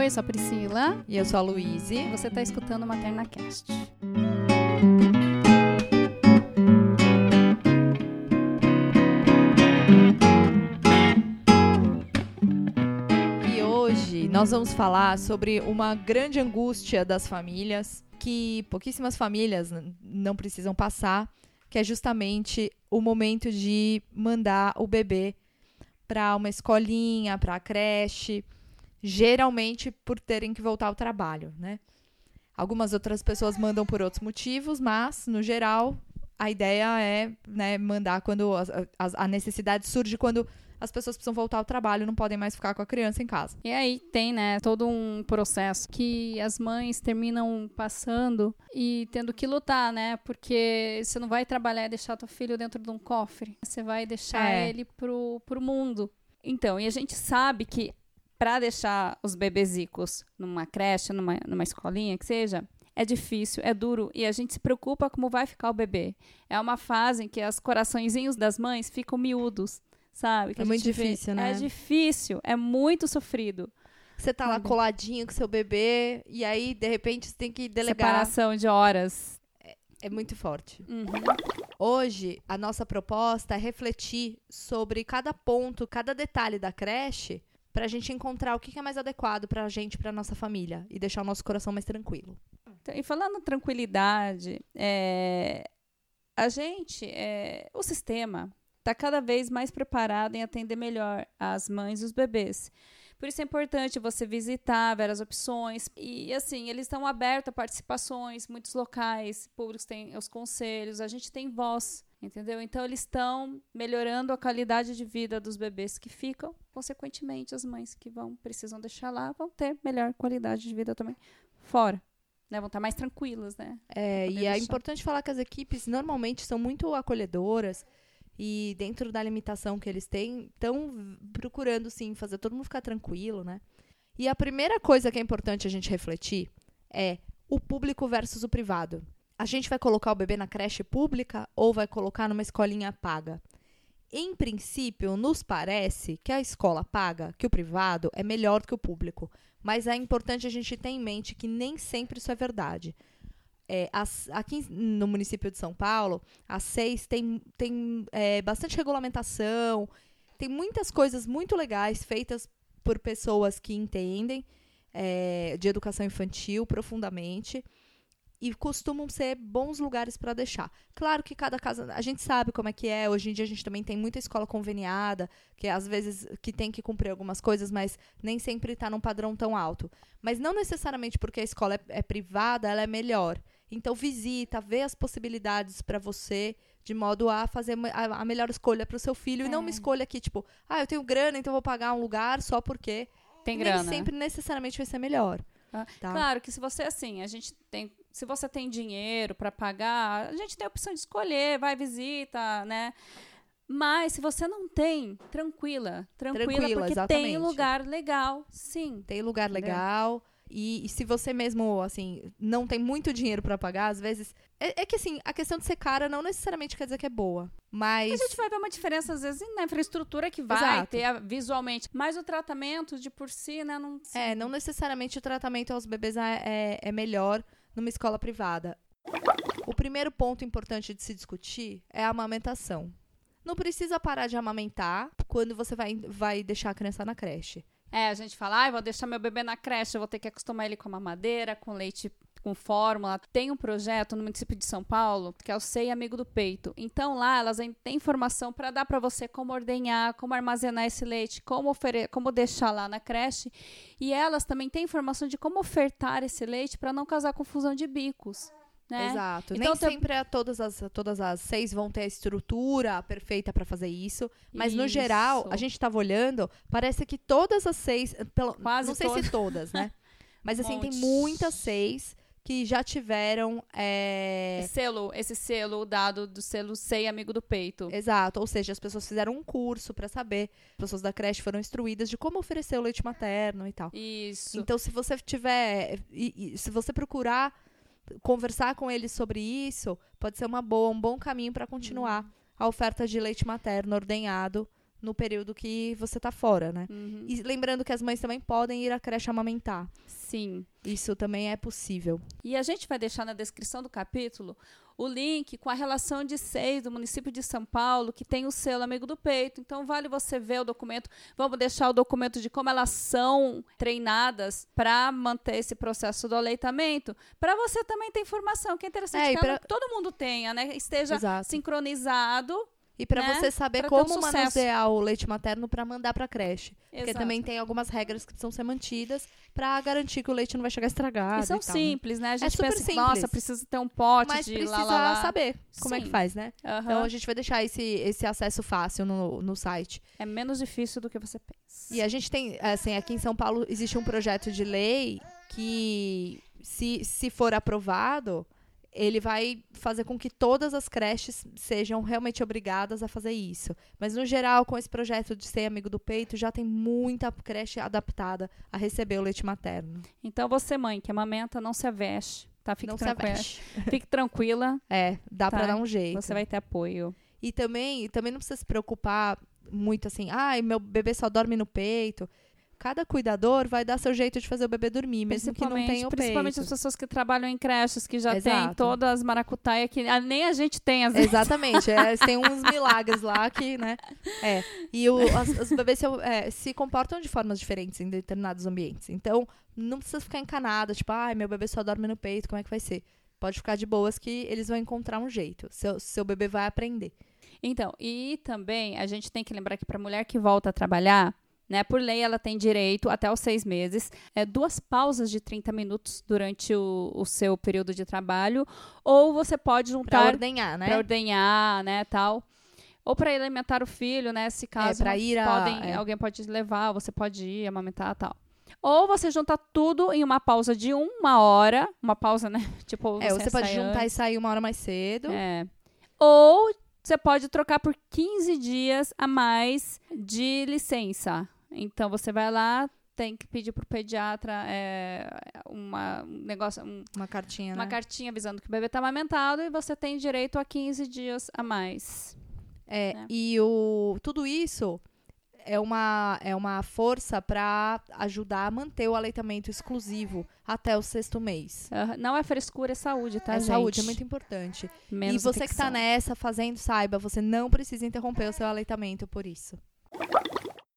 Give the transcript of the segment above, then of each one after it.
Oi, eu sou a Priscila. E eu sou a Luíse. Você está escutando o MaternaCast. E hoje nós vamos falar sobre uma grande angústia das famílias que pouquíssimas famílias não precisam passar, que é justamente o momento de mandar o bebê para uma escolinha, para a creche, geralmente por terem que voltar ao trabalho, né? Algumas outras pessoas mandam por outros motivos, mas no geral a ideia é né, mandar quando a, a, a necessidade surge quando as pessoas precisam voltar ao trabalho, não podem mais ficar com a criança em casa. E aí tem, né, todo um processo que as mães terminam passando e tendo que lutar, né? Porque você não vai trabalhar e deixar teu filho dentro de um cofre. Você vai deixar é. ele pro, pro mundo. Então, e a gente sabe que para deixar os bebezicos numa creche, numa, numa escolinha, que seja, é difícil, é duro e a gente se preocupa como vai ficar o bebê. É uma fase em que os coraçõezinhos das mães ficam miúdos sabe? Que é muito difícil, vê. né? É difícil, é muito sofrido. Você tá lá coladinho com seu bebê e aí, de repente, você tem que delegar. Separação de horas. É, é muito forte. Uhum. Hoje, a nossa proposta é refletir sobre cada ponto, cada detalhe da creche para a gente encontrar o que é mais adequado para a gente, para nossa família e deixar o nosso coração mais tranquilo. Então, e falando tranquilidade, é, a gente, é, o sistema, está cada vez mais preparado em atender melhor as mães e os bebês. Por isso é importante você visitar, ver as opções. E, assim, eles estão abertos a participações, muitos locais públicos têm os conselhos, a gente tem voz, entendeu? Então, eles estão melhorando a qualidade de vida dos bebês que ficam. Consequentemente, as mães que vão precisam deixar lá vão ter melhor qualidade de vida também fora. Né, vão estar mais tranquilas, né? É, e é deixar. é importante falar que as equipes normalmente são muito acolhedoras e dentro da limitação que eles têm, estão procurando sim fazer todo mundo ficar tranquilo, né? E a primeira coisa que é importante a gente refletir é o público versus o privado. A gente vai colocar o bebê na creche pública ou vai colocar numa escolinha paga? Em princípio, nos parece que a escola paga, que o privado é melhor que o público. Mas é importante a gente ter em mente que nem sempre isso é verdade é, as, aqui no município de São Paulo, a SEIS tem, tem é, bastante regulamentação, tem muitas coisas muito legais feitas por pessoas que entendem é, de educação infantil profundamente e costumam ser bons lugares para deixar. Claro que cada casa, a gente sabe como é que é. Hoje em dia a gente também tem muita escola conveniada, que às vezes que tem que cumprir algumas coisas, mas nem sempre está num padrão tão alto. Mas não necessariamente porque a escola é, é privada, ela é melhor. Então visita, vê as possibilidades para você, de modo a fazer a, a melhor escolha para o seu filho é. e não uma é. escolha que tipo, ah, eu tenho grana, então vou pagar um lugar só porque tem grana. Nem sempre necessariamente vai ser melhor. Ah, tá? Claro que se você assim, a gente tem, se você tem dinheiro para pagar, a gente tem a opção de escolher, vai visita, né? Mas se você não tem, tranquila, tranquila, tranquila porque exatamente. tem lugar legal, sim. Tem lugar legal. E, e, se você mesmo, assim, não tem muito dinheiro para pagar, às vezes. É, é, que, assim, a questão de ser cara não necessariamente quer dizer que é boa. Mas. A gente vai ver uma diferença, às vezes, na infraestrutura que vai Exato. ter visualmente. Mas o tratamento de por si, né? Não... É, não necessariamente o tratamento aos bebês é, é, é melhor numa escola privada. O primeiro ponto importante de se discutir é a amamentação. Não precisa parar de amamentar quando você vai, vai deixar a criança na creche. É, a gente fala, ah, vou deixar meu bebê na creche, eu vou ter que acostumar ele com a mamadeira, com leite com fórmula. Tem um projeto no município de São Paulo, que é o SEI Amigo do Peito. Então lá elas têm informação para dar para você como ordenhar, como armazenar esse leite, como como deixar lá na creche. E elas também têm informação de como ofertar esse leite para não causar confusão de bicos. Né? Exato. Então, Nem sempre a todas, as, todas as seis vão ter a estrutura perfeita para fazer isso. Mas, isso. no geral, a gente estava olhando, parece que todas as seis. Pelo, Quase não sei todas. se todas, né? Mas, assim, um tem muitas seis que já tiveram é... selo, esse selo dado do selo Sei Amigo do Peito. Exato, ou seja, as pessoas fizeram um curso para saber, as pessoas da creche foram instruídas de como oferecer o leite materno e tal. Isso. Então, se você tiver, se você procurar conversar com eles sobre isso pode ser uma boa, um bom caminho para continuar uhum. a oferta de leite materno ordenhado no período que você tá fora, né? Uhum. E lembrando que as mães também podem ir à creche amamentar. Sim. Isso também é possível. E a gente vai deixar na descrição do capítulo o link com a relação de seis do município de São Paulo, que tem o selo Amigo do Peito. Então, vale você ver o documento. Vamos deixar o documento de como elas são treinadas para manter esse processo do aleitamento, para você também ter informação, que é interessante É, que pra- todo mundo tenha, né? Esteja Exato. sincronizado. E para né? você saber Pra um como sucesso. manusear o leite materno para mandar para creche. Porque Exato. também tem algumas regras que precisam ser mantidas para garantir que o leite não vai chegar estragado. E são e né? simples, né? A gente super pensa, simples. nossa, precisa ter um pote Mas de precisa lá, lá, lá. saber como é que Sim. faz, né? Aham. Então a gente vai deixar esse, esse acesso fácil no, no site. É menos difícil do que você pensa. E a gente tem, assim, aqui em São Paulo existe um projeto de lei que, se, se for aprovado, ele vai fazer com que todas as creches sejam realmente obrigadas a fazer isso. Mas, no geral, com esse projeto de ser amigo do peito, já tem muita creche adaptada a receber o leite materno. Então, você, mãe, que amamenta, não se aveste, tá? Fique Não se tranquila. aveste. Fique tranquila, É, dá Tá. pra dar um jeito. você vai ter apoio. E também, também não precisa se preocupar muito assim, ai, meu bebê só dorme no peito. Cada cuidador vai dar seu jeito de fazer o bebê dormir, mesmo que não tenha o principalmente peito. as pessoas que trabalham em creches, que já tem Exato. todas as maracutaias que ah, nem a gente tem, às vezes. Exatamente, é, tem uns milagres lá que, né? É. E o, as- os bebês se, é, se comportam de formas diferentes em determinados ambientes. Então, não precisa ficar encanada, tipo, ai, meu bebê só dorme no peito, como é que vai ser? Pode ficar de boas que eles vão encontrar um jeito. Seu, seu bebê vai aprender. Então, e também a gente tem que lembrar que para a mulher que volta a trabalhar, né, por lei ela tem direito até os seis meses, é, duas pausas de 30 minutos durante o, o seu período de trabalho, ou você pode Pra juntar ordenhar, né? para ordenhar, né, tal. Ou para alimentar o filho, né, se caso É, pra não ir a- podem, é. alguém pode levar, você pode ir amamentar, tal. Ou você junta tudo em uma pausa de uma hora, uma pausa, né, tipo, É, você pode juntar e sair uma hora mais cedo. é. Ou você pode trocar por 15 dias a mais de licença. Então você vai lá, tem que pedir pro pediatra é, uma, um negócio, um- Uma cartinha, uma né? cartinha avisando que o bebê está amamentado e você tem direito a 15 dias a mais. É, né? e o, tudo isso é uma, é uma força para ajudar a manter o aleitamento exclusivo até o sexto mês. Ah, Não é frescura, é saúde, tá, é gente? saúde, é muito importante. Menos e você que tá infecção. nessa fazendo, saiba, você não precisa interromper o seu aleitamento por isso.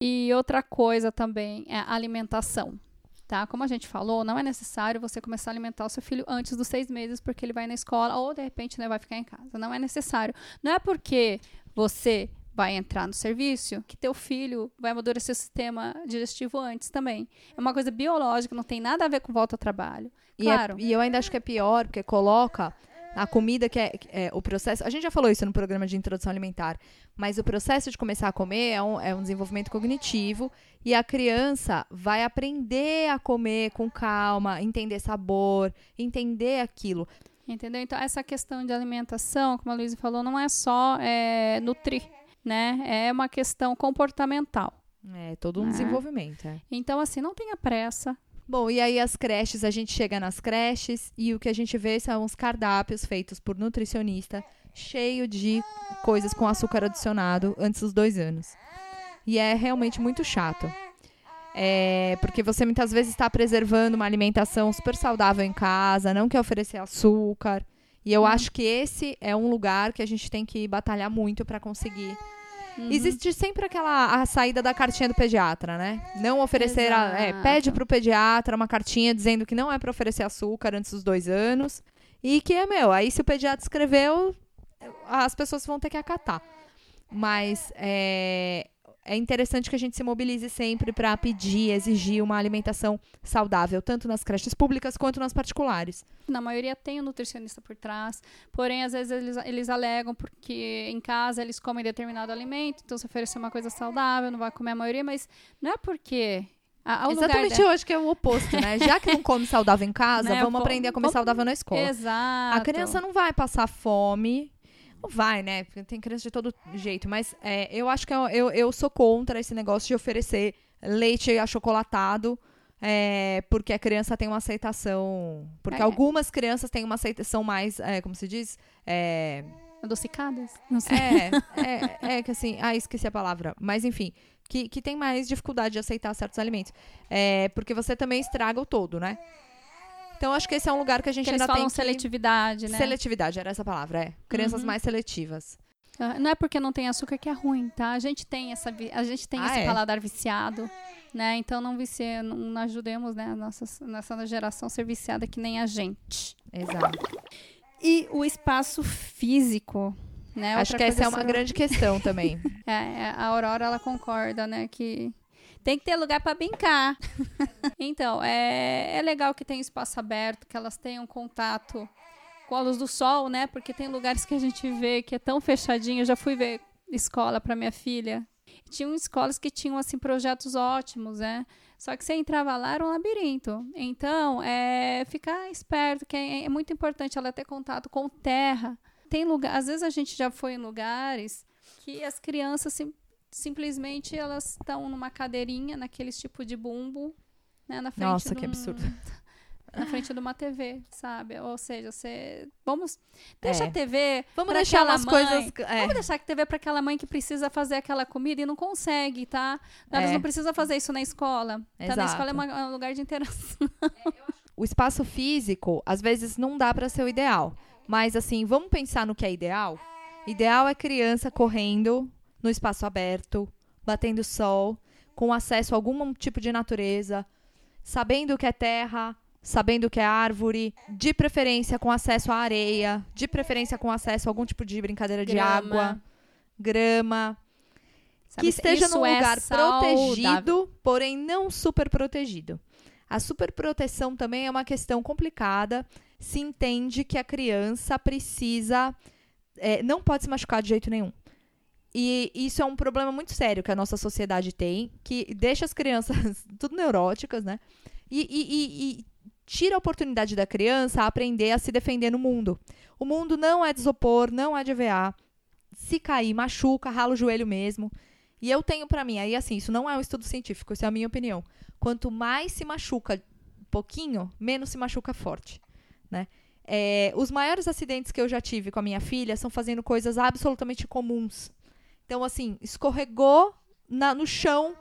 E outra coisa também é a alimentação. Tá? Como a gente falou, não é necessário você começar a alimentar o seu filho antes dos seis meses, porque ele vai na escola ou de repente né, vai ficar em casa. Não é necessário. Não é porque você vai entrar no serviço que teu filho vai amadurecer o sistema digestivo antes também. É uma coisa biológica, não tem nada a ver com volta ao trabalho. E, é- Claro. e eu ainda acho que é pior, porque coloca a comida que é, é o processo. A gente já falou isso no programa de introdução alimentar, mas o processo de começar a comer é um, é um desenvolvimento cognitivo e a criança vai aprender a comer com calma, entender sabor, entender aquilo. Entendeu? Então, essa questão de alimentação, como a Luísa falou, não é só é, nutrir, né? É uma questão comportamental. É todo um É. desenvolvimento. é. Então, assim, não tenha pressa. Bom, e aí as creches, a gente chega nas creches e o que a gente vê são os cardápios feitos por nutricionista, cheio de coisas com açúcar adicionado antes dos dois anos. E é realmente muito chato. É, porque você muitas vezes está preservando uma alimentação super saudável em casa, não quer oferecer açúcar. E eu Uhum. acho que esse é um lugar que a gente tem que batalhar muito para conseguir. Uhum. Existe sempre aquela a saída da cartinha do pediatra, né? Não oferecer, a, é, pede pro pediatra uma cartinha dizendo que não é para oferecer açúcar antes dos dois anos e que é meu. Aí se o pediatra escreveu, as pessoas vão ter que acatar. Mas é, é interessante que a gente se mobilize sempre para pedir, exigir uma alimentação saudável, tanto nas creches públicas quanto nas particulares. Na maioria tem um nutricionista por trás, porém, às vezes eles, eles alegam porque em casa eles comem determinado alimento, então se oferecer uma coisa saudável, não vai comer a maioria, mas não é porque. A, Exatamente, eu acho que é o oposto, né? Já que não come saudável em casa, Né, vamos aprender a comer saudável na escola. Exato. A criança não vai passar fome. Não vai, né? Porque tem criança de todo jeito. Mas é, eu acho que eu, eu, eu sou contra esse negócio de oferecer leite achocolatado. é, porque a criança tem uma aceitação. Porque É. algumas crianças têm uma aceitação mais, é, como se diz? É, Adocicadas? Não sei. É, é, é que assim, ah, esqueci a palavra. Mas enfim, que, que tem mais dificuldade de aceitar certos alimentos. É, porque você também estraga o todo, né? Então acho que esse é um lugar que a gente Que eles ainda falam tem que... seletividade, né? Seletividade, era essa palavra, é. Crianças Uhum. mais seletivas. Ah, Não é porque não tem açúcar que é ruim, tá? A gente tem essa, vi- a gente tem Ah, esse é? paladar viciado, né? Então não vicie, não, não ajudemos, né, a nossa, nossa geração a ser viciada que nem a gente. Exato. E o espaço físico, né? Acho que essa é uma sobre- grande questão também. É, é, a Aurora ela concorda, né, que tem que ter lugar para brincar. então, é, é legal que tenha espaço aberto, que elas tenham contato com a luz do sol, né? Porque tem lugares que a gente vê que é tão fechadinho. Eu já fui ver escola para minha filha. Tinham escolas que tinham assim projetos ótimos, né? Só que você entrava lá era um labirinto. Então, é ficar esperto, que é, é muito importante ela ter contato com terra. Tem lugar, às vezes a gente já foi em lugares que as crianças sim- simplesmente elas estão numa cadeirinha, naqueles tipo de bumbo, né, na frente Nossa, de que um- absurdo. Na frente de uma TV, sabe? Ou seja, você vamos deixa É. a TV Vamos pra deixar mãe. coisas. É, Vamos deixar que TV para aquela mãe que precisa fazer aquela comida e não consegue, tá? Elas É. não precisam fazer isso na escola. Tá? Na escola é, uma- é um lugar de interação. o espaço físico, às vezes, não dá pra ser o ideal. Mas, assim, vamos pensar no que é ideal? Ideal é criança correndo no espaço aberto, batendo sol, com acesso a algum tipo de natureza, sabendo o que é terra, sabendo o que é árvore, de preferência com acesso à areia, de preferência com acesso a algum tipo de brincadeira de Grama. água, grama, Sabe? que esteja num é lugar saudável. protegido, porém não super protegido. A superproteção também é uma questão complicada. Se entende que a criança precisa. é, não pode se machucar de jeito nenhum. E isso é um problema muito sério que a nossa sociedade tem, que deixa as crianças tudo neuróticas, né? E, e- e- e tira a oportunidade da criança a aprender a se defender no mundo. O mundo não é de isopor, não é de EVA. Se cair, machuca, rala o joelho mesmo. E eu tenho pra mim, aí assim, isso não é um estudo científico, isso é a minha opinião. Quanto mais se machuca pouquinho, menos se machuca forte, né? É, os maiores acidentes que eu já tive com a minha filha são fazendo coisas absolutamente comuns. Então, assim, escorregou na- no chão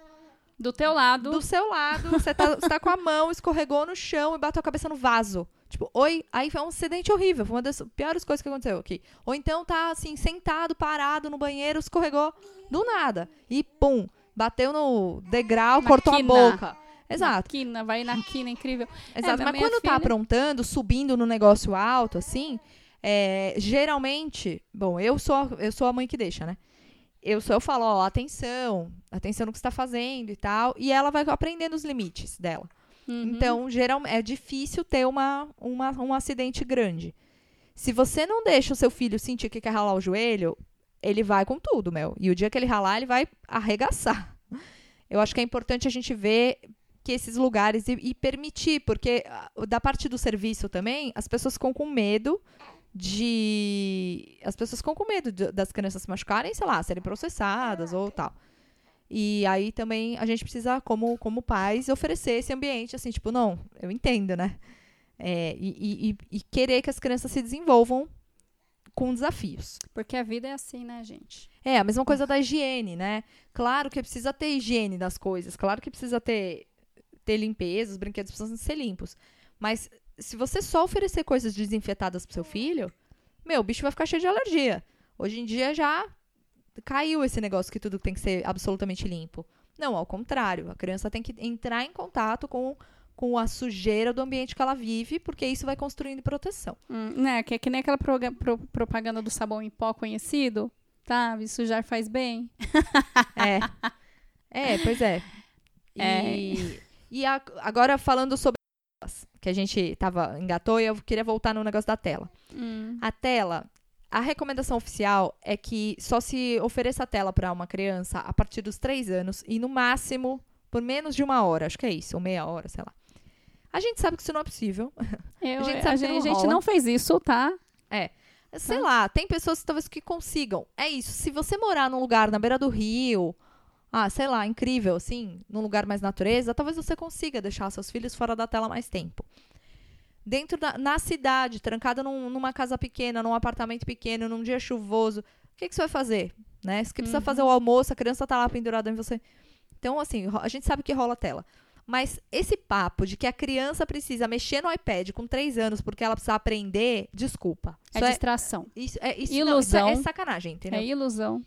Do teu lado. do seu lado, você tá, tá com a mão, escorregou no chão e bateu a cabeça no vaso. Tipo, oi, aí foi um acidente horrível, foi uma das piores coisas que aconteceu aqui. Ou então tá assim, sentado, parado no banheiro, escorregou do nada. E pum, bateu no degrau, Na cortou quina. a boca. Exato. Quina, vai na quina, incrível. Exato, É, mas quando tá filha- aprontando, subindo no negócio alto, assim, é, geralmente, bom, eu sou, eu sou a mãe que deixa, né? Eu só eu falo, ó, atenção, atenção no que você tá fazendo e tal, e ela vai aprendendo os limites dela. Uhum. Então, geralmente, é difícil ter uma, uma, um acidente grande. Se você não deixa o seu filho sentir que quer ralar o joelho, ele vai com tudo, meu. E o dia que ele ralar, ele vai arregaçar. Eu acho que é importante a gente ver que esses lugares e, e permitir, porque ah, da parte do serviço também, as pessoas ficam com medo de. As pessoas ficam com medo de- das crianças se machucarem, sei lá, serem processadas ou tal. E aí também a gente precisa, como, como pais, oferecer esse ambiente, assim, tipo, não, eu entendo, né? É, e, e- e- querer que as crianças se desenvolvam com desafios. Porque a vida é assim, né, gente? É, a mesma coisa da higiene, né? Claro que precisa ter higiene das coisas, claro que precisa ter, ter limpeza, os brinquedos precisam ser limpos. Mas se você só oferecer coisas desinfetadas pro seu filho, meu, o bicho vai ficar cheio de alergia. Hoje em dia já caiu esse negócio que tudo tem que ser absolutamente limpo. Não, ao contrário. A criança tem que entrar em contato com, com a sujeira do ambiente que ela vive, porque isso vai construindo proteção. Hum, né, que é que nem aquela proga- pro- propaganda do sabão em pó conhecido, sabe? Sujar faz bem. É. É, pois é. E, e a- agora falando sobre que a gente tava engatou e eu queria voltar no negócio da tela. Hum. A tela, a recomendação oficial é que só se ofereça a tela para uma criança a partir dos três anos e no máximo por menos de uma hora, acho que é isso, ou meia hora, sei lá. A gente sabe que isso não é possível. Eu- A gente a sabe que gente, não a gente não fez isso, tá? Sei Tá. lá, tem pessoas talvez que consigam. É isso. Se você morar num lugar na beira do rio, ah, sei lá, incrível, assim, num lugar mais natureza, talvez você consiga deixar seus filhos fora da tela mais tempo. dentro da na cidade, trancada num- numa casa pequena, num apartamento pequeno, num dia chuvoso, o que, que você vai fazer? Né? Você precisa Uhum. fazer o almoço, a criança tá lá pendurada em você. Então, assim, a gente sabe que rola tela. Mas esse papo de que a criança precisa mexer no iPad com três anos porque ela precisa aprender, desculpa. É Isso é, distração. isso, é, isso, não, isso é- é Ilusão. sacanagem, entendeu? É ilusão.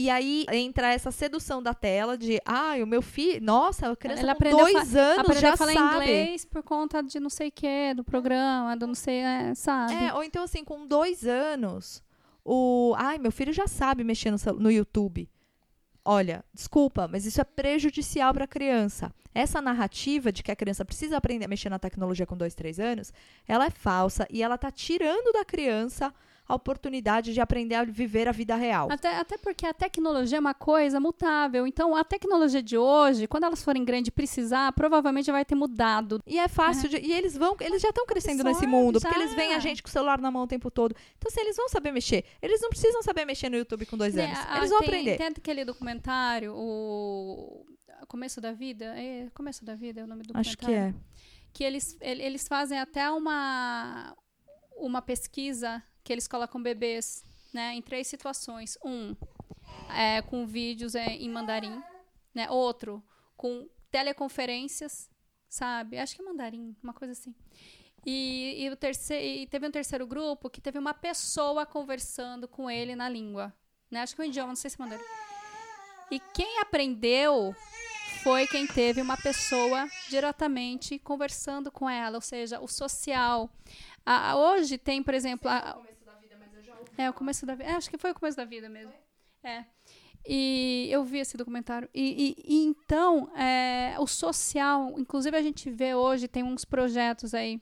E aí entra essa sedução da tela de, ah, o meu filho, nossa, a criança Ela com dois anos já a falar sabe. inglês por conta de não sei o que, do programa, do não sei, é, sabe? É, ou então assim, com dois anos, o, ai, meu filho já sabe mexer no, no YouTube. Olha, desculpa, mas isso é prejudicial para a criança. Essa narrativa de que a criança precisa aprender a mexer na tecnologia com dois, três anos, ela é falsa e ela tá tirando da criança a oportunidade de aprender a viver a vida real. Até, até porque a tecnologia é uma coisa mutável. Então, a tecnologia de hoje, quando elas forem grandes e precisar, provavelmente vai ter mudado. E é fácil de, e eles vão, eles já estão crescendo Sabe, nesse mundo, porque já. eles veem a gente com o celular na mão o tempo todo. Então, se eles vão saber mexer, eles não precisam saber mexer no YouTube com dois Né, anos. a- Eles vão tem, aprender. Tem aquele documentário, o Começo da Vida. É, Começo da Vida é o nome do Acho documentário. que é. que eles, ele- eles fazem até uma, uma pesquisa que eles colocam bebês né, em três situações. Um, é, com vídeos é, em mandarim. Né? Outro, com teleconferências, sabe? Acho que é mandarim, uma coisa assim. E, e, o terceiro, e teve um terceiro grupo que teve uma pessoa conversando com ele na língua. Né? Acho que é um idioma, não sei se é mandarim. E quem aprendeu foi quem teve uma pessoa diretamente conversando com ela, ou seja, o social. A- a- hoje tem, por exemplo, a- é o começo da vida. acho que foi o começo da vida mesmo. É. E eu vi esse documentário. E, e- e então, é, o social, inclusive a gente vê hoje, tem uns projetos aí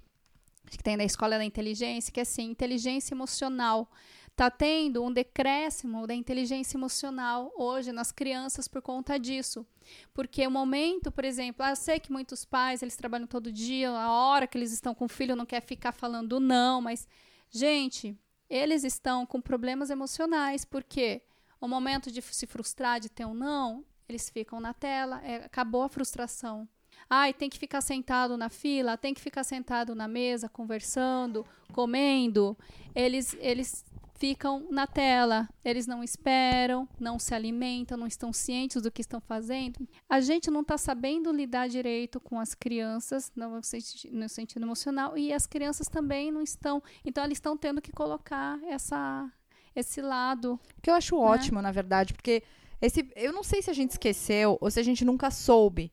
que tem da Escola da Inteligência, que é assim, inteligência emocional. Tá tendo um decréscimo da inteligência emocional hoje nas crianças por conta disso. Porque o momento, por exemplo, ah, eu sei que muitos pais, eles trabalham todo dia, a hora que eles estão com o filho não quer ficar falando não, mas gente, eles estão com problemas emocionais, porque o momento de se frustrar de ter um não, eles ficam na tela, é, acabou a frustração. Ai, tem que ficar sentado na fila, tem que ficar sentado na mesa, conversando, comendo. Eles, eles ficam na tela, eles não esperam, não se alimentam, não estão cientes do que estão fazendo. A gente não está sabendo lidar direito com as crianças no, senti- no sentido emocional e as crianças também não estão. Então, eles estão tendo que colocar essa, esse lado. Que eu acho ótimo, na verdade, porque esse, eu não sei se a gente esqueceu ou se a gente nunca soube.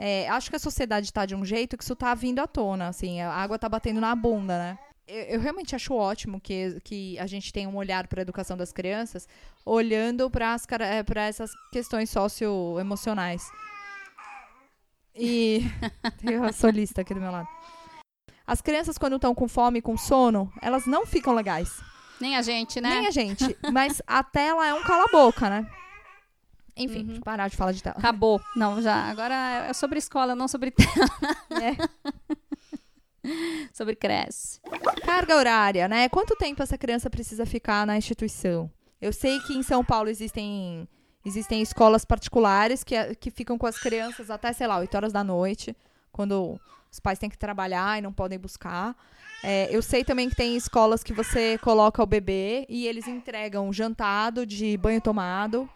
É, acho que a sociedade tá de um jeito que isso tá vindo à tona, assim, a água tá batendo na bunda, né? Eu, eu realmente acho ótimo que, que a gente tenha um olhar para a educação das crianças, olhando para essas questões socioemocionais. E tem uma solista aqui do meu lado. As crianças, quando estão com fome, com sono, elas não ficam legais. Nem a gente, né? Nem a gente. Mas a tela é um cala-boca, né? Enfim, Uhum. deixa eu parar de falar de tela. Acabou. Não, já. Agora é sobre escola, não sobre tela. É. sobre cresce. Carga horária, né? Quanto tempo essa criança precisa ficar na instituição? Eu sei que em São Paulo existem, existem escolas particulares que, que ficam com as crianças até, sei lá, 8 horas da noite, quando os pais têm que trabalhar e não podem buscar. É, eu sei também que tem escolas que você coloca o bebê e eles entregam jantado de banho tomado.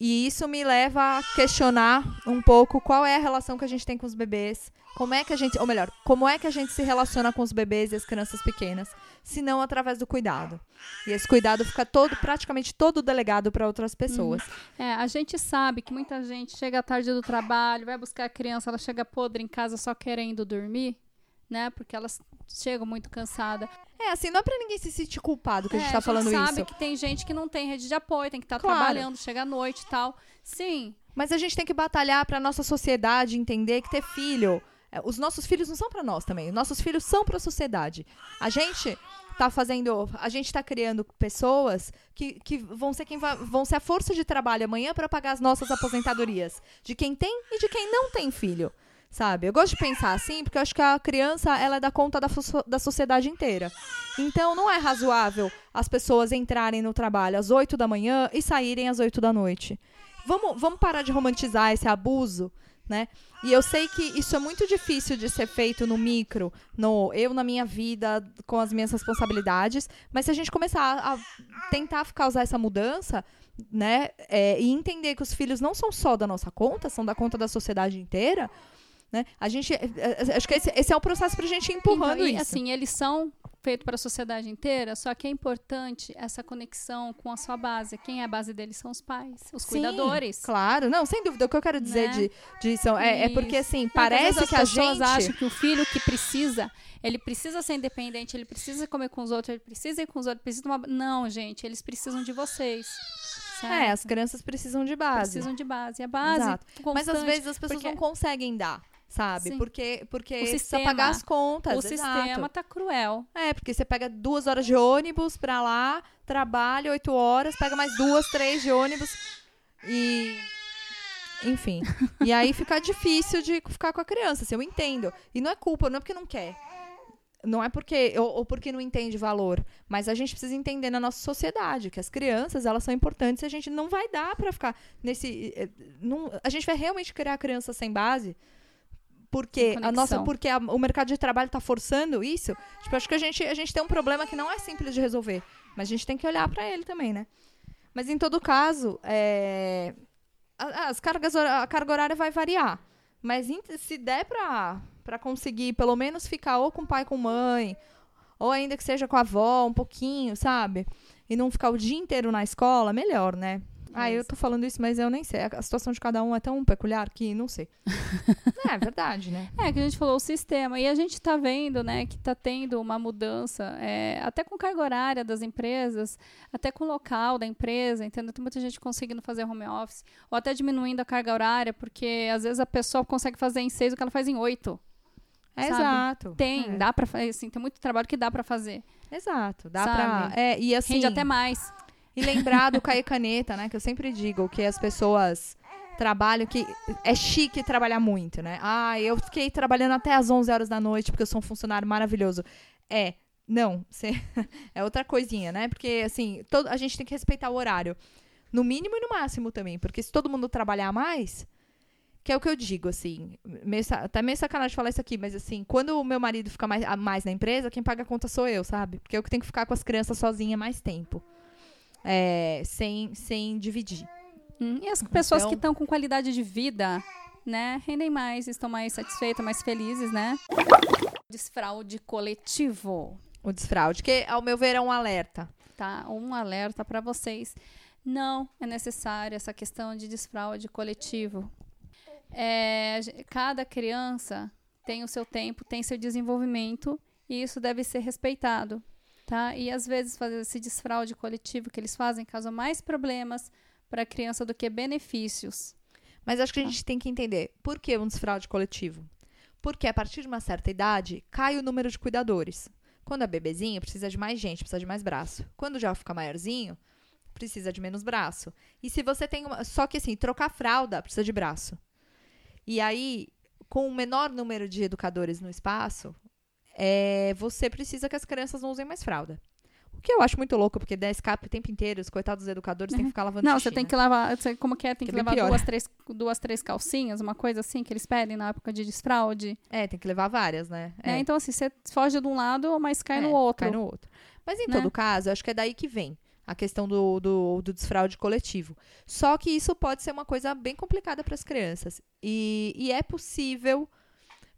E isso me leva a questionar um pouco qual é a relação que a gente tem com os bebês, como é que a gente, ou melhor, como é que a gente se relaciona com os bebês e as crianças pequenas, se não através do cuidado. E esse cuidado fica todo, praticamente todo delegado para outras pessoas. É, a gente sabe que muita gente chega à tarde do trabalho, vai buscar a criança, ela chega podre em casa só querendo dormir, né? Porque elas chegam muito cansadas. É, assim, não é pra ninguém se sentir culpado que a gente é, tá falando sabe isso. que tem gente que não tem rede de apoio, tem que estar Claro. trabalhando, chega à noite e tal. Sim, Mas a gente tem que batalhar pra nossa sociedade entender que ter filho, é, os nossos filhos não são pra nós também, os nossos filhos são pra sociedade. A gente tá fazendo, a gente tá criando pessoas que, que vão ser quem vai, vão ser a força de trabalho amanhã pra pagar as nossas aposentadorias, de quem tem e de quem não tem filho. Sabe? Eu gosto de pensar assim, porque eu acho que a criança, ela dá conta da, da sociedade inteira. Então, não é razoável as pessoas entrarem no trabalho às 8 da manhã e saírem às 8 da noite. Vamos, vamos parar de romantizar esse abuso, né? E eu sei que isso é muito difícil de ser feito no micro, no eu na minha vida, com as minhas responsabilidades, mas se a gente começar a, a tentar causar essa mudança, né, é, e entender que os filhos não são só da nossa conta, são da conta da sociedade inteira, né? A gente, é, é, acho que esse, esse é o processo para a gente ir empurrando Então, e, isso. assim, eles são feitos para a sociedade inteira, só que é importante essa conexão com a sua base. Quem é a base deles são os pais, os Sim, cuidadores. Claro, não, sem dúvida. O que eu quero dizer Né? de, de são, é, é porque, assim, Não, parece vezes que a as pessoas gente... acham que o filho que precisa, ele precisa ser independente, ele precisa comer com os outros, ele precisa ir com os outros, precisa tomar... Não, gente, eles precisam de vocês. É, certo? as crianças precisam de base. precisam de base. A base Exato. Mas às vezes as pessoas porque não conseguem dar, sabe? Sim. Porque, porque O precisa sistema- pagar as contas. o exato. sistema tá cruel. É, porque você pega duas horas de ônibus pra lá, trabalha oito horas, pega mais duas, três de ônibus e. Enfim. e aí fica difícil de ficar com a criança, assim, eu entendo. E não é culpa, não é porque não quer. Não é porque. Ou, ou porque não entende valor. Mas a gente precisa entender na nossa sociedade que as crianças, elas são importantes e a gente não vai dar pra ficar nesse. eh, não- a gente vai realmente criar criança sem base. Porque a nossa, porque a- o mercado de trabalho está forçando isso. Tipo, acho que a gente, a gente tem um problema que não é simples de resolver, mas a gente tem que olhar para ele também, né? Mas em todo caso, é, a- as cargas, a carga horária vai variar. Mas se der para para conseguir pelo menos ficar ou com pai com mãe, ou ainda que seja com a avó um pouquinho, sabe? E não ficar o dia inteiro na escola, melhor, né? Ah, eu tô falando isso, mas eu nem sei. A situação de cada um é tão peculiar que não sei. é, é verdade, né? É, que a gente falou o sistema. E a gente está vendo, né, que está tendo uma mudança, é, até com carga horária das empresas, até com o local da empresa, entendeu? Tem muita gente conseguindo fazer home office, ou até diminuindo a carga horária, porque às vezes a pessoa consegue fazer em seis o que ela faz em oito. É exato. Tem, É. dá fazer, assim, tem muito trabalho que dá pra fazer. Exato. Dá pra. É, e assim. Rende até mais. E lembrar do cair caneta, né? Que eu sempre digo que as pessoas trabalham que é chique trabalhar muito, né? Ah, eu fiquei trabalhando até às 11 horas da noite porque eu sou um funcionário maravilhoso. É, não, é outra coisinha, né? Porque assim, todo, a gente tem que respeitar o horário, no mínimo e no máximo também, porque se todo mundo trabalhar mais, que é o que eu digo, assim, meio, meio sacanagem falar isso aqui, mas assim, quando o meu marido fica mais, mais na empresa, quem paga a conta sou eu, sabe? Porque eu que tenho que ficar com as crianças sozinha mais tempo. É, sem, sem dividir. Hum, E as pessoas Então- que estão com qualidade de vida, né, rendem mais, estão mais satisfeitas, mais felizes, né? Desfraude coletivo. O desfraude, que ao meu ver é um alerta. tá? Um alerta para vocês. Não é necessário essa questão de desfraude coletivo. É, cada criança tem o seu tempo, tem seu desenvolvimento e isso deve ser respeitado, tá? E às vezes fazer esse desfraude coletivo que eles fazem causa mais problemas para a criança do que benefícios. Mas acho que a gente tem que entender por que um desfraude coletivo. Porque a partir de uma certa idade, cai o número de cuidadores. Quando é bebezinho, precisa de mais gente, precisa de mais braço. Quando já fica maiorzinho, precisa de menos braço. E se você tem uma. Só que assim, trocar fralda precisa de braço. E aí, com o menor número de educadores no espaço, é, você precisa que as crianças não usem mais fralda. O que eu acho muito louco, porque dá escape o tempo inteiro, os coitados dos educadores têm que ficar lavando Não, xixi, você tem né? que lavar, como que é? Tem Que que, é levar pior. duas três, duas, três calcinhas, uma coisa assim que eles pedem na época de desfraude. É, tem que levar várias, né? né? Então, assim, você foge de um lado, mas cai É, no outro. Cai no outro. Mas em né? todo caso, acho que é daí que vem a questão do, do, do desfraude coletivo. Só que isso pode ser uma coisa bem complicada para as crianças. E, e é possível.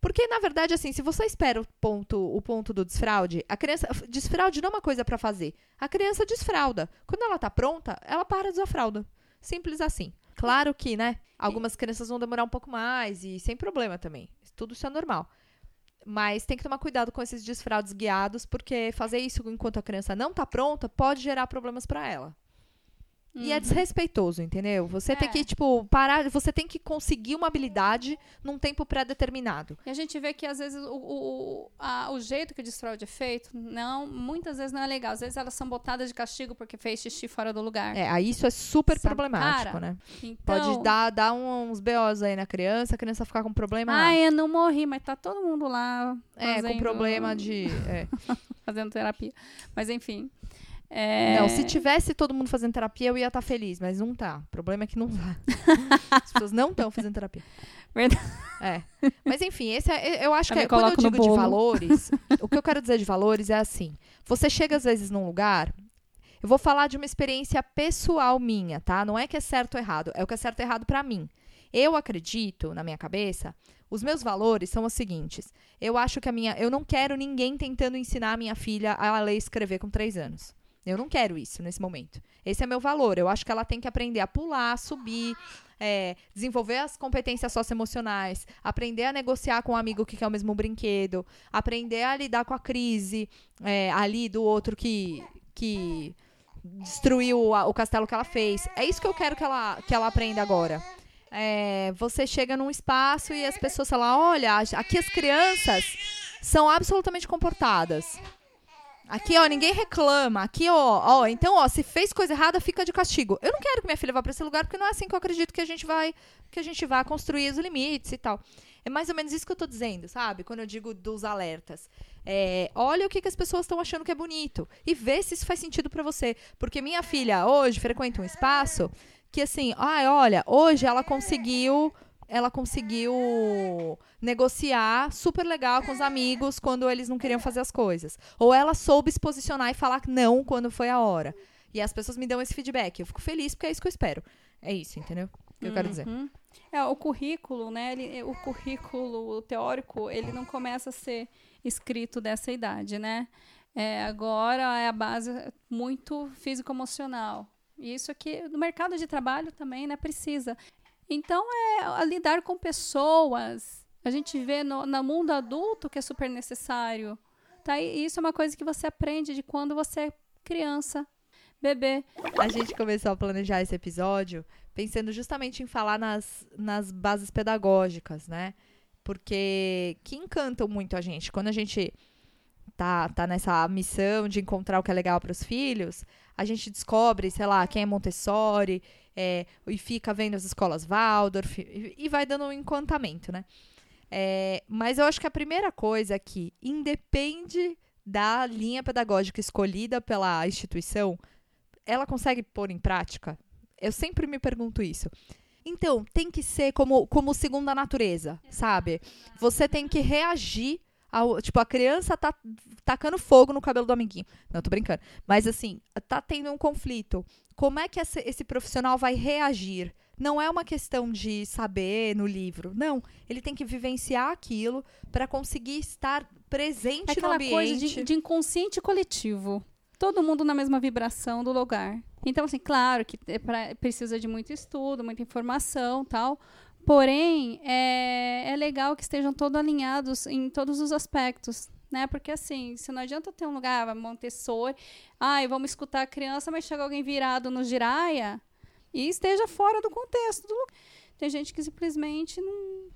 Porque, na verdade, assim, se você espera o ponto, o ponto do desfraude, a criança. Desfraude não é uma coisa para fazer. A criança desfrauda. Quando ela tá pronta, ela para de fralda. Simples assim. Claro que, né? Algumas crianças vão demorar um pouco mais e sem problema também. Tudo isso é normal. Mas tem que tomar cuidado com esses desfraudes guiados, porque fazer isso enquanto a criança não tá pronta pode gerar problemas para ela. E é desrespeitoso, entendeu? Você tem É. que, tipo, parar. Você tem que conseguir uma habilidade num tempo pré-determinado. E a gente vê que, às vezes, o, o, a- o jeito que o desfraude é feito, não, muitas vezes não é legal. Às vezes elas são botadas de castigo porque fez xixi fora do lugar. É, aí isso é super Sabe, problemático, cara, né? Então, Pode dar, dar uns BOs aí na criança, a criança ficar com problema. Ai, eu não morri, mas tá todo mundo lá é, com fazendo- problema de. é. fazendo terapia. Mas enfim. É... Não, se tivesse todo mundo fazendo terapia, eu ia estar feliz, mas não tá. O problema é que não tá. As pessoas não estão fazendo terapia. Verdade. É. Mas enfim, esse é, eu acho Eu que é, quando eu digo de valores, o que eu quero dizer de valores é assim: você chega às vezes num lugar. Eu vou falar de uma experiência pessoal minha, tá? Não é que é certo ou errado, é o que é certo ou errado pra mim. Eu acredito, na minha cabeça, os meus valores são os seguintes. Eu acho que a minha. Eu não quero ninguém tentando ensinar a minha filha a ler e escrever com três anos. Eu não quero isso nesse momento. Esse é meu valor. Eu acho que ela tem que aprender a pular, subir, é, desenvolver as competências socioemocionais, aprender a negociar com um amigo que quer o mesmo brinquedo, aprender a lidar com a crise é, ali do outro que, que destruiu a- o castelo que ela fez. É isso que eu quero que ela, que ela aprenda agora. É, você chega num espaço e as pessoas falam: olha, aqui as crianças são absolutamente comportadas. Aqui, ó, ninguém reclama. Aqui, ó, ó, então, ó, se fez coisa errada, fica de castigo. Eu não quero que minha filha vá para esse lugar, porque não é assim que eu acredito que a gente vai, que a gente vai construir os limites e tal. É mais ou menos isso que eu tô dizendo, sabe? Quando eu digo dos alertas. É, olha o que, que as pessoas estão achando que é bonito e vê se isso faz sentido para você. Porque minha filha hoje frequenta um espaço que assim, ai, olha, hoje ela conseguiu ela conseguiu negociar super legal com os amigos quando eles não queriam fazer as coisas. Ou ela soube se posicionar e falar não quando foi a hora. E as pessoas me dão esse feedback. Eu fico feliz porque é isso que eu espero. É isso, entendeu? O que eu quero dizer. Uhum. É, o currículo, né? ele- o currículo teórico, ele não começa a ser escrito dessa idade, né? É, agora é a base muito físico-emocional. E isso aqui, no mercado de trabalho também, né? Precisa. Então, é lidar com pessoas. A gente vê no, no mundo adulto que é super necessário. Tá? E isso é uma coisa que você aprende de quando você é criança, bebê. A gente começou a planejar esse episódio pensando justamente em falar nas, nas bases pedagógicas, né? Porque que encantam muito a gente. Quando a gente tá, tá nessa missão de encontrar o que é legal para os filhos, a gente descobre, sei lá, quem é Montessori, é, e fica vendo as escolas Waldorf, e, e vai dando um encantamento, né? É, mas eu acho que a primeira coisa é que, independe da linha pedagógica escolhida pela instituição, ela consegue pôr em prática? Eu sempre me pergunto isso. Então, tem que ser como, como segunda natureza, sabe? Você tem que reagir ao. Tipo, a criança tá tacando fogo no cabelo do amiguinho. Não, tô brincando. Mas assim, tá tendo um conflito. Como é que esse, esse profissional vai reagir? Não é uma questão de saber no livro. Não. Ele tem que vivenciar aquilo para conseguir estar presente É aquela no ambiente. coisa de, de inconsciente coletivo. Todo mundo na mesma vibração do lugar. Então, assim, claro que é pra- precisa de muito estudo, muita informação tal. Porém, é, é legal que estejam todos alinhados em todos os aspectos. Né? Porque assim, se não adianta ter um lugar, ah, Montessori, ai, vamos escutar a criança, mas chega alguém virado no giraia e esteja fora do contexto do lugar. Tem gente que simplesmente não.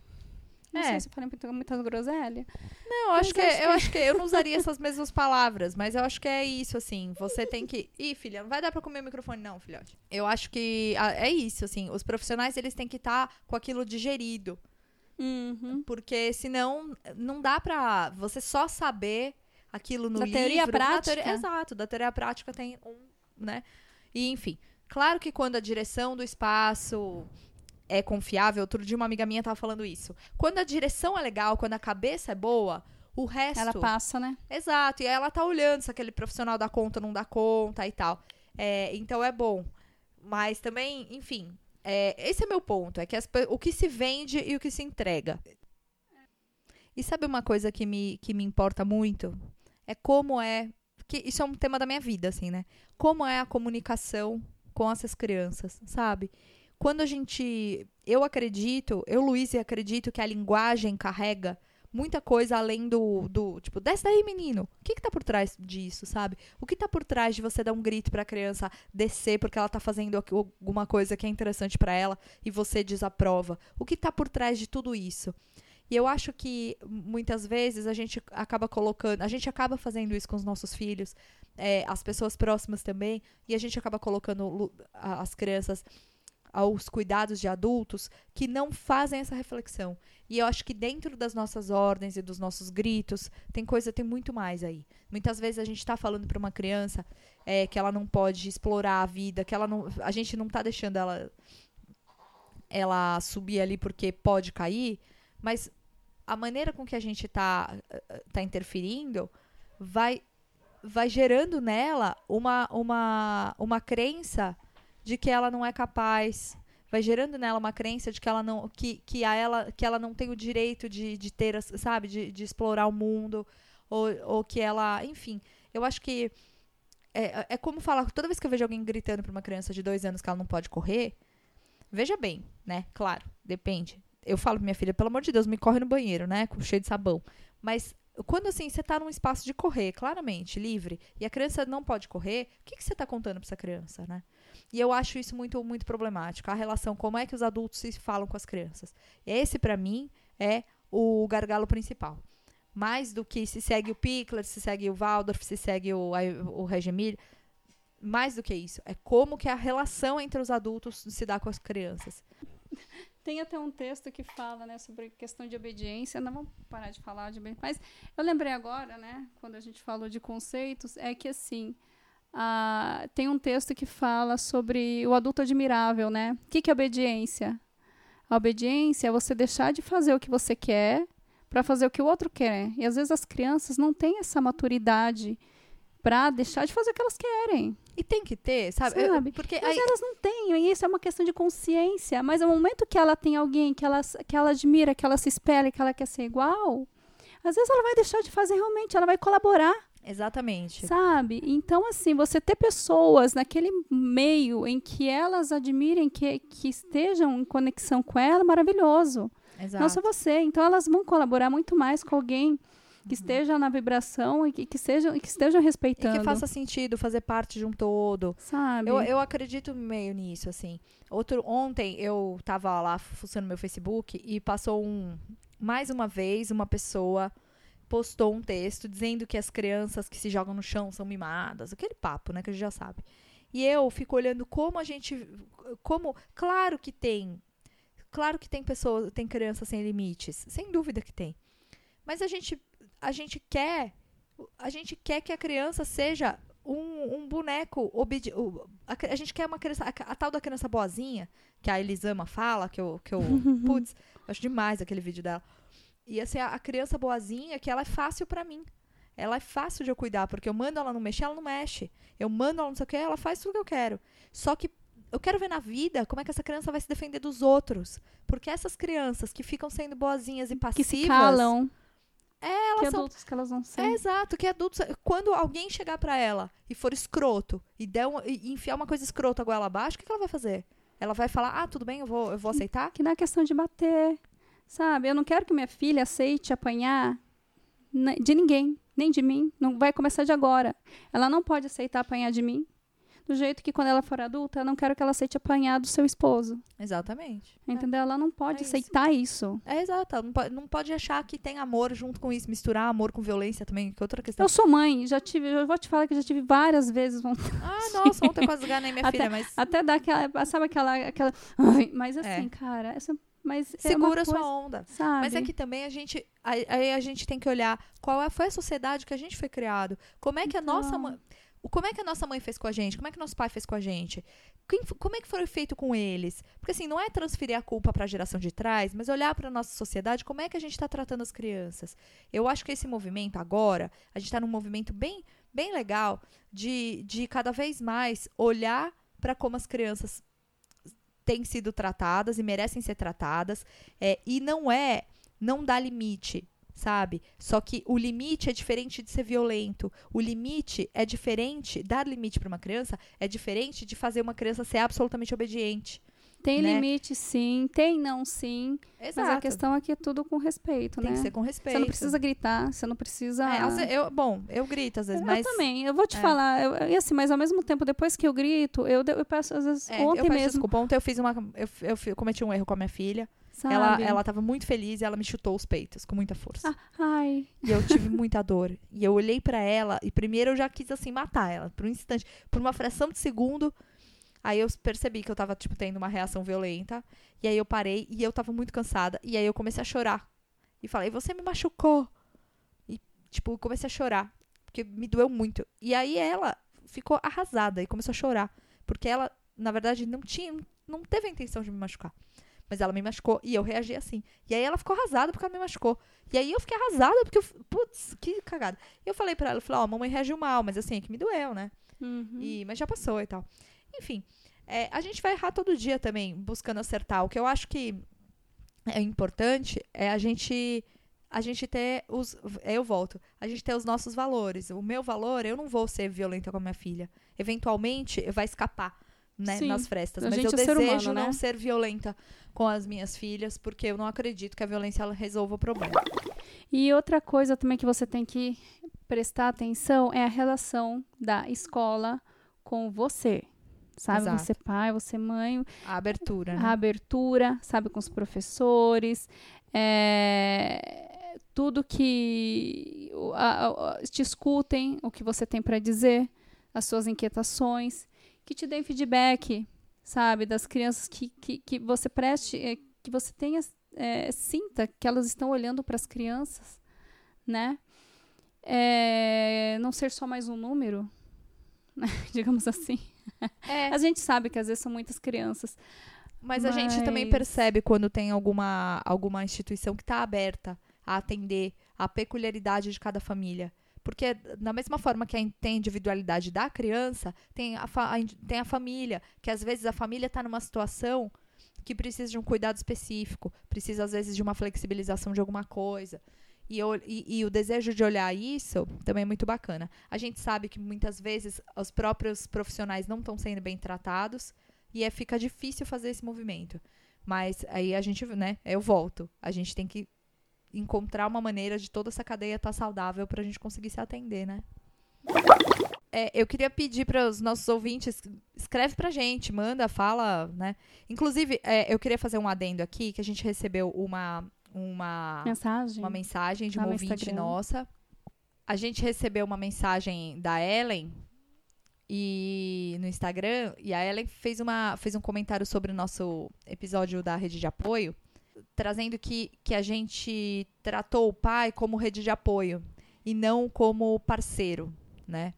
Não É. sei se eu falei muita, muita groselha. Não, eu acho Mas que, acho eu acho que eu não usaria essas mesmas palavras, mas eu acho que é isso, assim. Você tem que. Ih, filha, não vai dar pra comer o microfone, não, filhote. Eu acho que é isso, assim. Os profissionais, eles têm que estar com aquilo digerido. Uhum. Porque senão não dá pra você só saber aquilo no Da livro. teoria prática. teoria- exato, da teoria prática tem um, né? E enfim, claro que quando a direção do espaço é confiável, outro dia uma amiga minha tava falando isso. Quando a direção é legal, quando a cabeça é boa, o resto Ela passa, né? Exato, e aí ela tá olhando se aquele profissional dá conta ou não dá conta e tal. É, então é bom. Mas também, enfim, é, esse é meu ponto. É que as o que se vende e o que se entrega. E sabe uma coisa que me, que me importa muito? É como é. Que isso é um tema da minha vida, assim, né? Como é a comunicação com essas crianças, sabe? Quando a gente. Eu acredito, eu, Luiz, acredito que a linguagem carrega muita coisa além do, do tipo, desce daí, menino. O que que tá por trás disso, sabe? O que tá por trás de você dar um grito pra criança descer porque ela tá fazendo alguma coisa que é interessante pra ela e você desaprova? O que tá por trás de tudo isso? E eu acho que muitas vezes a gente acaba colocando, a gente acaba fazendo isso com os nossos filhos, é, as pessoas próximas também, e a gente acaba colocando as crianças aos cuidados de adultos que não fazem essa reflexão. E eu acho que dentro das nossas ordens e dos nossos gritos, tem coisa, tem muito mais aí. Muitas vezes a gente está falando para uma criança é, que ela não pode explorar a vida, que ela não, a gente não está deixando ela, ela subir ali porque pode cair, mas a maneira com que a gente está tá interferindo vai, vai gerando nela uma, uma, uma crença de que ela não é capaz, vai gerando nela uma crença de que ela não que, que a ela que ela não tem o direito de, de ter sabe de, de explorar o mundo ou, ou que ela enfim. Eu acho que é, é como falar toda vez que eu vejo alguém gritando para uma criança de dois anos que ela não pode correr veja bem né claro depende. Eu falo pra minha filha pelo amor de Deus me corre no banheiro né com cheio de sabão. Mas quando assim você está num espaço de correr claramente livre e a criança não pode correr o que, que você está contando para essa criança né e eu acho isso muito, muito problemático. A relação, como é que os adultos se falam com as crianças. Esse, para mim, é o gargalo principal. Mais do que se segue o Pickler, se segue o Waldorf, se segue o, o Regemir. Mais do que isso. É como que a relação entre os adultos se dá com as crianças. Tem até um texto que fala né, sobre questão de obediência. Não vamos parar de falar de obediência. Mas eu lembrei agora, né, quando a gente falou de conceitos, é que assim ah, tem um texto que fala sobre o adulto admirável, né? O que, que é obediência? A obediência é você deixar de fazer o que você quer para fazer o que o outro quer. E às vezes as crianças não têm essa maturidade para deixar de fazer o que elas querem. E tem que ter, sabe? sabe? Porque mas aí... elas não têm, e isso é uma questão de consciência. Mas no momento que ela tem alguém que ela, que ela admira, que ela se espelha, que ela quer ser igual, às vezes ela vai deixar de fazer realmente, ela vai colaborar. Exatamente. Sabe? Então, assim, você ter pessoas naquele meio em que elas admirem, que, que estejam em conexão com ela, maravilhoso. Exato. Não só você. Então, elas vão colaborar muito mais com alguém que uhum. esteja na vibração e que, que, sejam, que estejam respeitando. E que faça sentido fazer parte de um todo. Sabe? Eu, eu acredito meio nisso, assim. Outro, ontem eu tava lá fuçando meu Facebook e passou um, mais uma vez, uma pessoa postou um texto dizendo que as crianças que se jogam no chão são mimadas, aquele papo, né, que a gente já sabe. E eu fico olhando como a gente como, claro que tem. Claro que tem pessoas, tem crianças sem limites, sem dúvida que tem. Mas a gente a gente quer a gente quer que a criança seja um, um boneco obediente. A, a, gente quer uma criança. A, a, tal da criança boazinha, que a Elisama fala, que eu. Que eu putz, acho demais aquele vídeo dela. E assim, a, a criança boazinha, que ela é fácil para mim. Ela é fácil de eu cuidar, porque eu mando ela não mexer, ela não mexe. Eu mando ela não sei o que, ela faz tudo que eu quero. Só que eu quero ver na vida como é que essa criança vai se defender dos outros. Porque essas crianças que ficam sendo boazinhas e passivas. Que se calam. É, elas que são... adultos que elas não são. É, exato, que adultos. Quando alguém chegar para ela e for escroto e, der um, e enfiar uma coisa escrota a goela abaixo, o que, que ela vai fazer? Ela vai falar, ah, tudo bem, eu vou, eu vou aceitar? Que não é questão de bater. Sabe? Eu não quero que minha filha aceite apanhar de ninguém, nem de mim. Não vai começar de agora. Ela não pode aceitar apanhar de mim. Do jeito que quando ela for adulta, eu não quero que ela aceite apanhar do seu esposo. Exatamente. Entendeu? É. Ela não pode é aceitar isso. isso. É exato. Não pode, não pode achar que tem amor junto com isso, misturar amor com violência também, que é outra questão. Eu sou mãe, já tive, eu vou te falar que já tive várias vezes vontade. Ah, nossa, ontem quase ganhei minha até, filha, mas. Até dar aquela. Sabe aquela. aquela mas assim, é. cara, essa mas é segura é sua onda. Sabe? Mas é que também a gente aí a gente tem que olhar qual é, foi a sociedade que a gente foi criado. Como é que então... a nossa mãe como é que a nossa mãe fez com a gente? Como é que nosso pai fez com a gente? como é que foi feito com eles? Porque assim, não é transferir a culpa para a geração de trás, mas olhar para a nossa sociedade, como é que a gente está tratando as crianças. Eu acho que esse movimento agora, a gente está num movimento bem, bem legal de, de cada vez mais olhar para como as crianças têm sido tratadas e merecem ser tratadas. É, e não é, não dá limite, sabe? Só que o limite é diferente de ser violento. O limite é diferente, dar limite para uma criança é diferente de fazer uma criança ser absolutamente obediente. Tem né? limite, sim. Tem não, sim. Exato. Mas a questão aqui é tudo com respeito, Tem né? Tem que ser com respeito. Você não precisa gritar, você não precisa... É, eu, bom, eu grito às vezes, eu mas... Eu também. Eu vou te é. falar, eu, e assim, mas ao mesmo tempo, depois que eu grito, eu, eu peço, às vezes, é, ontem eu mesmo... Desculpa, ontem eu fiz uma... Eu, eu cometi um erro com a minha filha. Sabe? Ela, ela tava muito feliz e ela me chutou os peitos com muita força. Ah, ai. E eu tive muita dor. E eu olhei para ela e primeiro eu já quis assim matar ela por um instante, por uma fração de segundo. Aí eu percebi que eu tava, tipo, tendo uma reação violenta. E aí eu parei e eu tava muito cansada. E aí eu comecei a chorar. E falei, você me machucou. E, tipo, comecei a chorar. Porque me doeu muito. E aí ela ficou arrasada e começou a chorar. Porque ela, na verdade, não tinha, não teve a intenção de me machucar. Mas ela me machucou e eu reagi assim. E aí ela ficou arrasada porque ela me machucou. E aí eu fiquei arrasada porque eu. Putz, que cagada. E eu falei pra ela, eu falei, ó, oh, a mamãe reagiu mal, mas assim, é que me doeu, né? Uhum. E, mas já passou e tal. Enfim, é, a gente vai errar todo dia também, buscando acertar. O que eu acho que é importante é a gente a gente ter os eu volto a gente ter os nossos valores o meu valor eu não vou ser violenta com a minha filha eventualmente vai escapar né, Sim. nas frestas mas eu é desejo humano, né? não ser violenta com as minhas filhas porque eu não acredito que a violência ela resolva o problema E outra coisa também que você tem que prestar atenção é a relação da escola com você. Sabe? Exato. Você pai, você mãe, a abertura né? a abertura, sabe, com os professores, é, tudo que a- a- te escutem, o que você tem para dizer, as suas inquietações, que te deem feedback, sabe, das crianças que, que, que você preste, eh, que você tenha, eh, sinta que elas estão olhando para as crianças, né? É, não ser só mais um número, digamos assim. É, A gente sabe que às vezes são muitas crianças, Mas a gente também Mas- percebe quando tem alguma, alguma instituição que está aberta a atender a peculiaridade de cada família. Porque, da mesma forma que tem a individualidade da criança, tem a, fa- a tem a família, que às vezes a família está numa situação que precisa de um cuidado específico, precisa, às vezes, de uma flexibilização de alguma coisa. E, e- e o desejo de olhar isso também é muito bacana. A gente sabe que muitas vezes os próprios profissionais não estão sendo bem tratados e é, fica difícil fazer esse movimento. Mas aí a gente, né, eu volto. A gente tem que encontrar uma maneira de toda essa cadeia estar saudável para a gente conseguir se atender, né? É, eu queria pedir para os nossos ouvintes, escreve pra gente, manda, fala, né? Inclusive, é, eu queria fazer um adendo aqui, que a gente recebeu uma, uma, mensagem. uma mensagem de uma no ouvinte Instagram. nossa. A gente recebeu uma mensagem da Ellen e no Instagram e a Ellen fez uma fez um comentário sobre o nosso episódio da rede de apoio, trazendo que que a gente tratou o pai como rede de apoio e não como parceiro, né?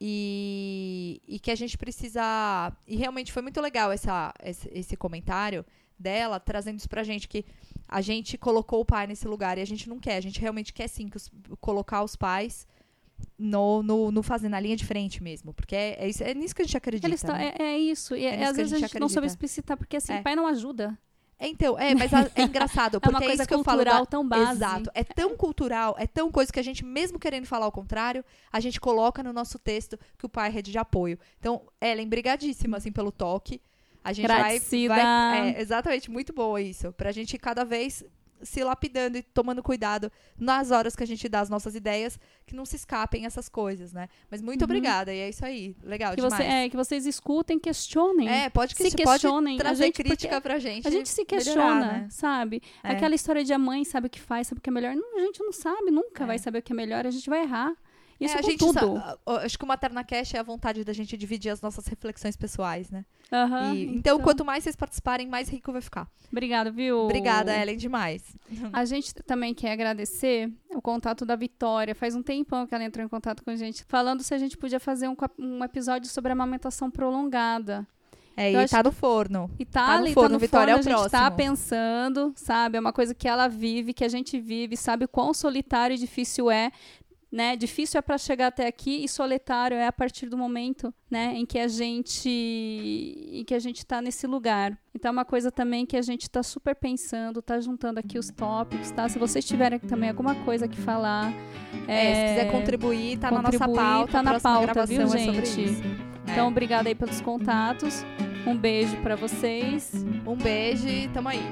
E, e que a gente precisa. E realmente foi muito legal essa, esse, esse comentário dela, trazendo isso pra gente, que a gente colocou o pai nesse lugar e a gente não quer. A gente realmente quer sim que os- colocar os pais no, no, no fazer, na linha de frente mesmo. Porque é, é, isso, é nisso que a gente acredita. Tão- né? é, é isso. E É é, às que a vezes a gente gente, não soube explicitar, porque assim, É. pai não ajuda. É, Então, é, mas é engraçado, É porque uma é coisa isso que eu falo da, cultural tão base. Exato. É tão cultural, é tão coisa que a gente, mesmo querendo falar o contrário, a gente coloca no nosso texto que o pai é rede de apoio. Então, Ellen, brigadíssima, assim, pelo toque. A gente vai, vai- é, exatamente, muito boa isso. Pra gente cada vez se lapidando e tomando cuidado nas horas que a gente dá as nossas ideias, que não se escapem essas coisas, né? Mas muito Uhum. obrigada, e é isso aí. Legal Que, demais. você, é, que vocês escutem, questionem. É, pode, se que, pode questionem. A trazer gente- crítica pra gente. A gente se melhorar, questiona, né? sabe? É. Aquela história de a mãe sabe o que faz, sabe o que é melhor. Não, a gente não sabe, nunca É. vai saber o que é melhor, a gente vai errar. Isso É, a com gente tudo. sa- a- acho que o Materna Cash é a vontade da gente dividir as nossas reflexões pessoais, né? Aham, E- então, quanto mais vocês participarem, mais rico vai ficar. Obrigado, viu? Obrigada, Ellen, demais. A gente também quer agradecer o contato da Vitória. Faz um tempão que ela entrou em contato com a gente, falando se a gente podia fazer um, um episódio sobre a amamentação prolongada. É, Eu e tá no forno. E tá, Tá no ali, forno, tá no Vitória, forno, é o a gente tá próximo. pensando, sabe? É uma coisa que ela vive, que a gente vive, sabe o quão solitário e difícil é, né? Difícil é para chegar até aqui e solitário é a partir do momento, né, em que a gente em que a gente tá nesse lugar. Então é uma coisa também que a gente tá super pensando, tá juntando aqui os tópicos, tá? Se vocês tiverem também alguma coisa que falar, É, se é, quiser contribuir, tá na nossa contribuir, pauta. tá na pauta, viu, é gente? isso. É. Então, obrigada aí pelos contatos. Um beijo para vocês. Um beijo e tamo aí.